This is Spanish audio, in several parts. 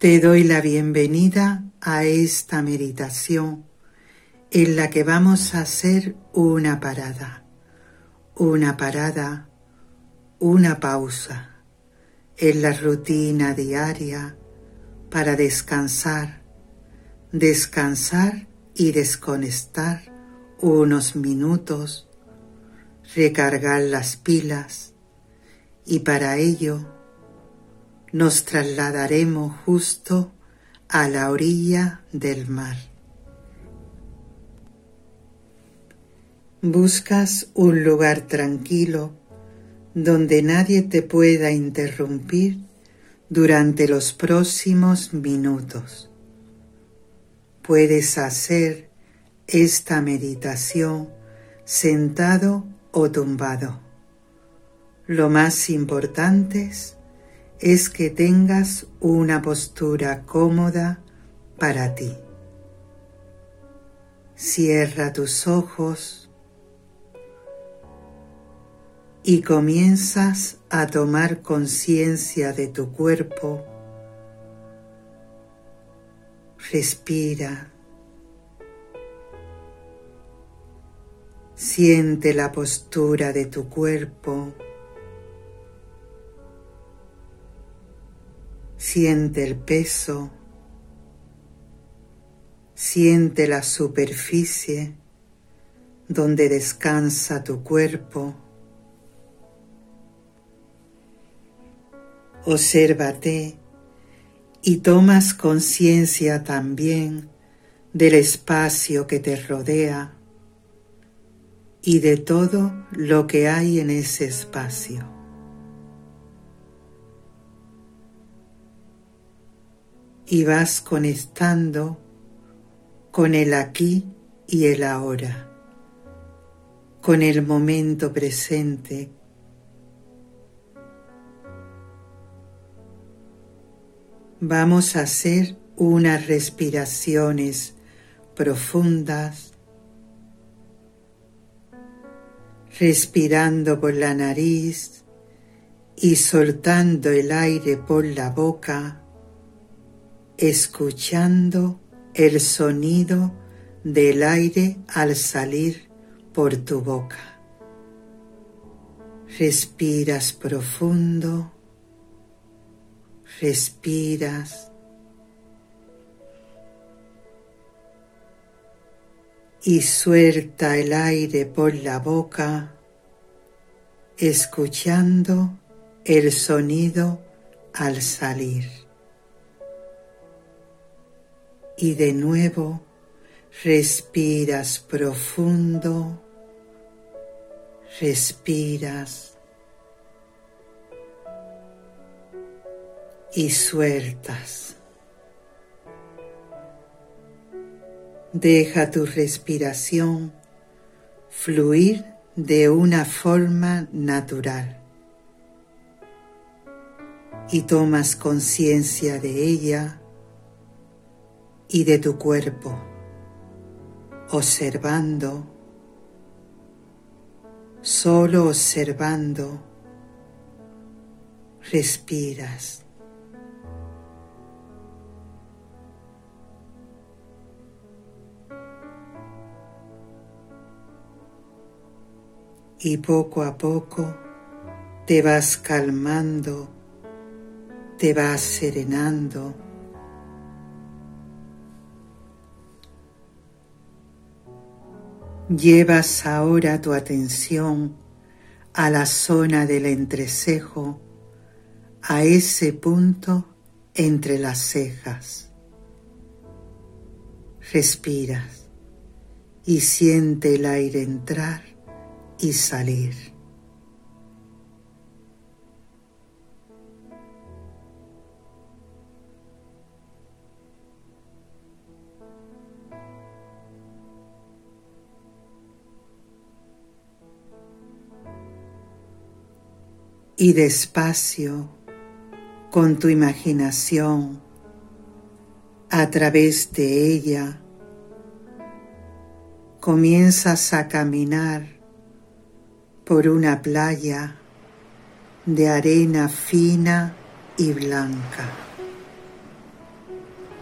Te doy la bienvenida a esta meditación en la que vamos a hacer una parada, una parada, una pausa en la rutina diaria para descansar, descansar y desconectar unos minutos, recargar las pilas y para ello nos trasladaremos justo a la orilla del mar. Buscas un lugar tranquilo donde nadie te pueda interrumpir durante los próximos minutos. Puedes hacer esta meditación sentado o tumbado. Lo más importante es es que tengas una postura cómoda para ti. Cierra tus ojos y comienzas a tomar conciencia de tu cuerpo. Respira. Siente la postura de tu cuerpo. Siente el peso, siente la superficie donde descansa tu cuerpo. Obsérvate y tomas conciencia también del espacio que te rodea y de todo lo que hay en ese espacio. Y vas conectando con el aquí y el ahora, con el momento presente. Vamos a hacer unas respiraciones profundas, respirando por la nariz y soltando el aire por la boca escuchando el sonido del aire al salir por tu boca. Respiras profundo, respiras y suelta el aire por la boca, escuchando el sonido al salir y de nuevo respiras profundo, respiras y sueltas. Deja tu respiración fluir de una forma natural y tomas conciencia de ella y de tu cuerpo, observando, solo observando, respiras. Y poco a poco te vas calmando, te vas serenando Llevas ahora tu atención a la zona del entrecejo, a ese punto entre las cejas. Respiras y siente el aire entrar y salir. Y despacio con tu imaginación a través de ella comienzas a caminar por una playa de arena fina y blanca.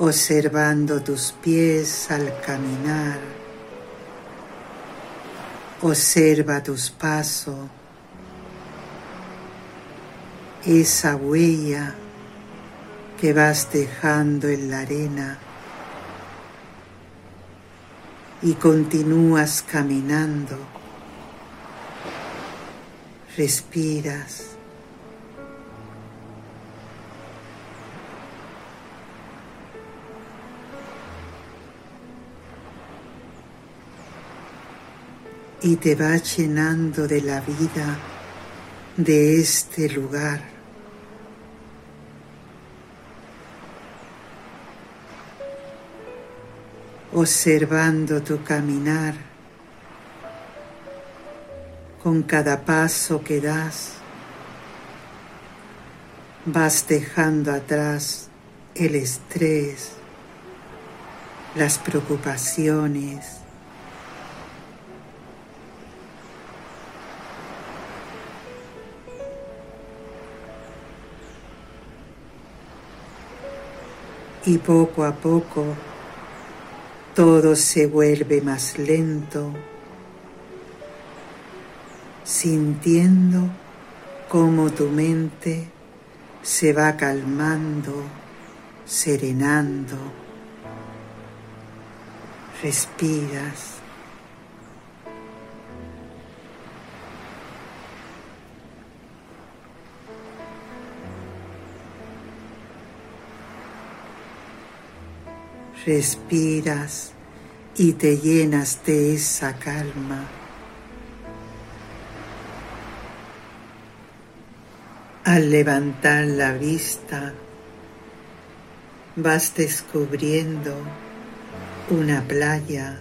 observando tus pies al caminar. Observa tus pasos, esa huella que vas dejando en la arena y continúas caminando. Respiras. y te vas llenando de la vida de este lugar. observando tu caminar con cada paso que das, vas dejando atrás el estrés, las preocupaciones, y poco a poco todo se vuelve más lento, sintiendo cómo tu mente se va calmando, serenando. Respiras. Respiras y te llenas de esa calma. Al levantar la vista, vas descubriendo una playa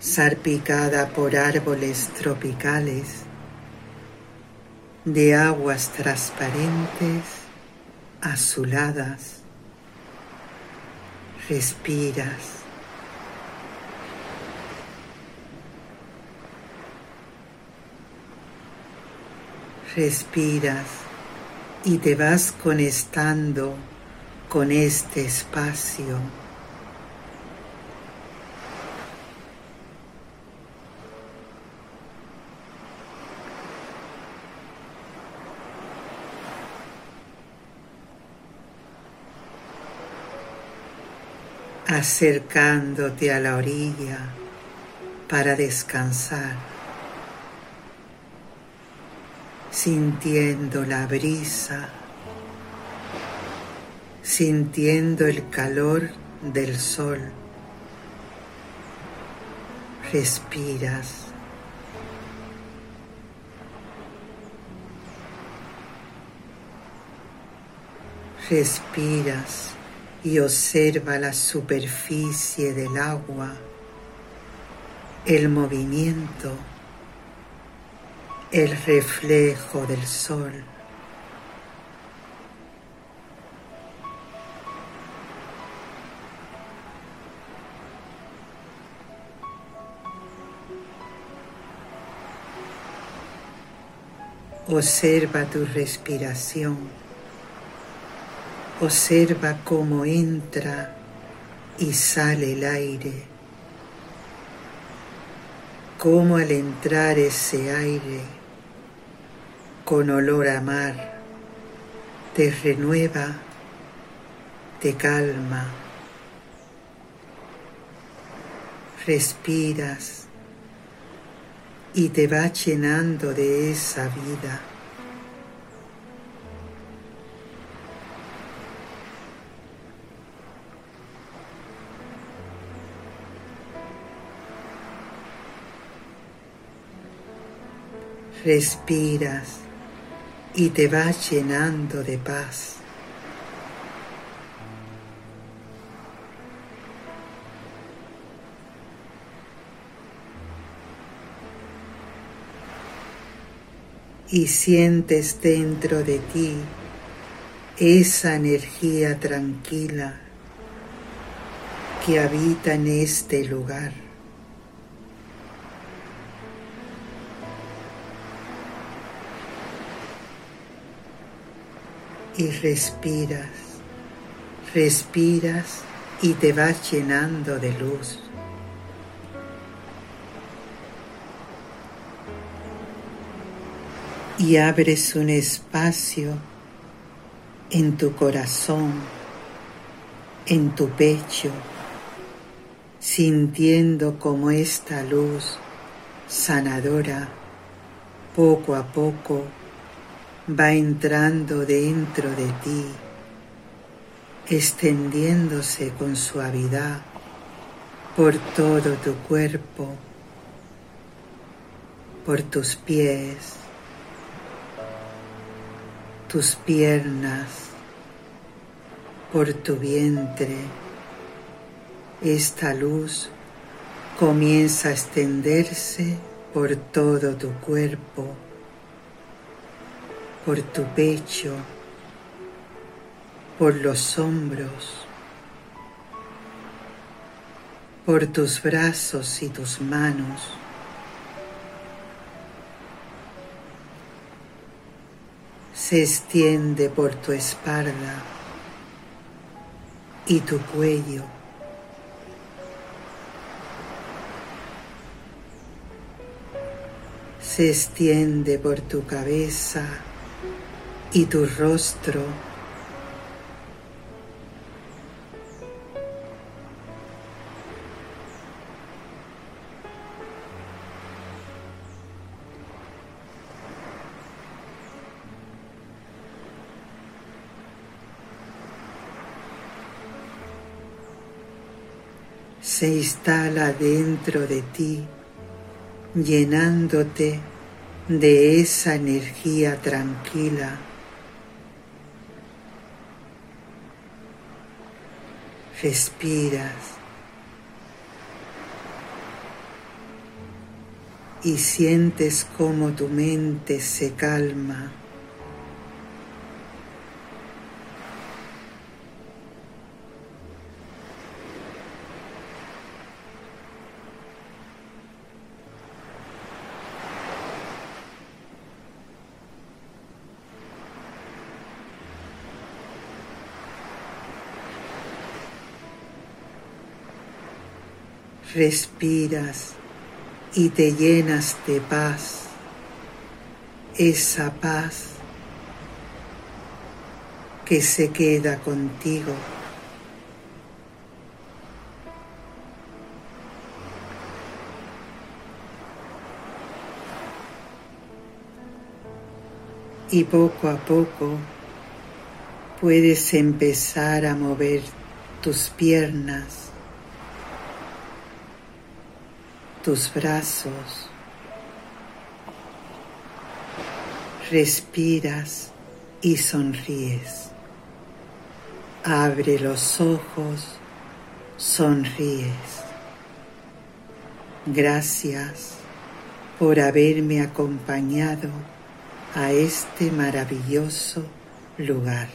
salpicada por árboles tropicales de aguas transparentes, azuladas, respiras. Respiras y te vas conectando con este espacio. Acercándote a la orilla para descansar, sintiendo la brisa, sintiendo el calor del sol. Respiras. Respiras y observa la superficie del agua, el movimiento, el reflejo del sol. Observa tu respiración. Observa cómo entra y sale el aire, cómo al entrar ese aire con olor a mar te renueva, te calma, respiras y te va llenando de esa vida. Respiras y te vas llenando de paz. Y sientes dentro de ti esa energía tranquila que habita en este lugar. Y respiras, respiras y te vas llenando de luz. Y abres un espacio en tu corazón, en tu pecho, sintiendo como esta luz sanadora poco a poco va entrando dentro de ti extendiéndose con suavidad por todo tu cuerpo, por tus pies, tus piernas, por tu vientre. Esta luz comienza a extenderse por todo tu cuerpo, por tu pecho, por los hombros, por tus brazos y tus manos. Se extiende por tu espalda y tu cuello. Se extiende por tu cabeza y tu rostro se instala dentro de ti, llenándote de esa energía tranquila. Respiras y sientes como tu mente se calma. Respiras y te llenas de paz, esa paz que se queda contigo. Y poco a poco puedes empezar a mover tus piernas tus brazos. Respiras y sonríes. Abre los ojos, sonríes. Gracias por haberme acompañado a este maravilloso lugar.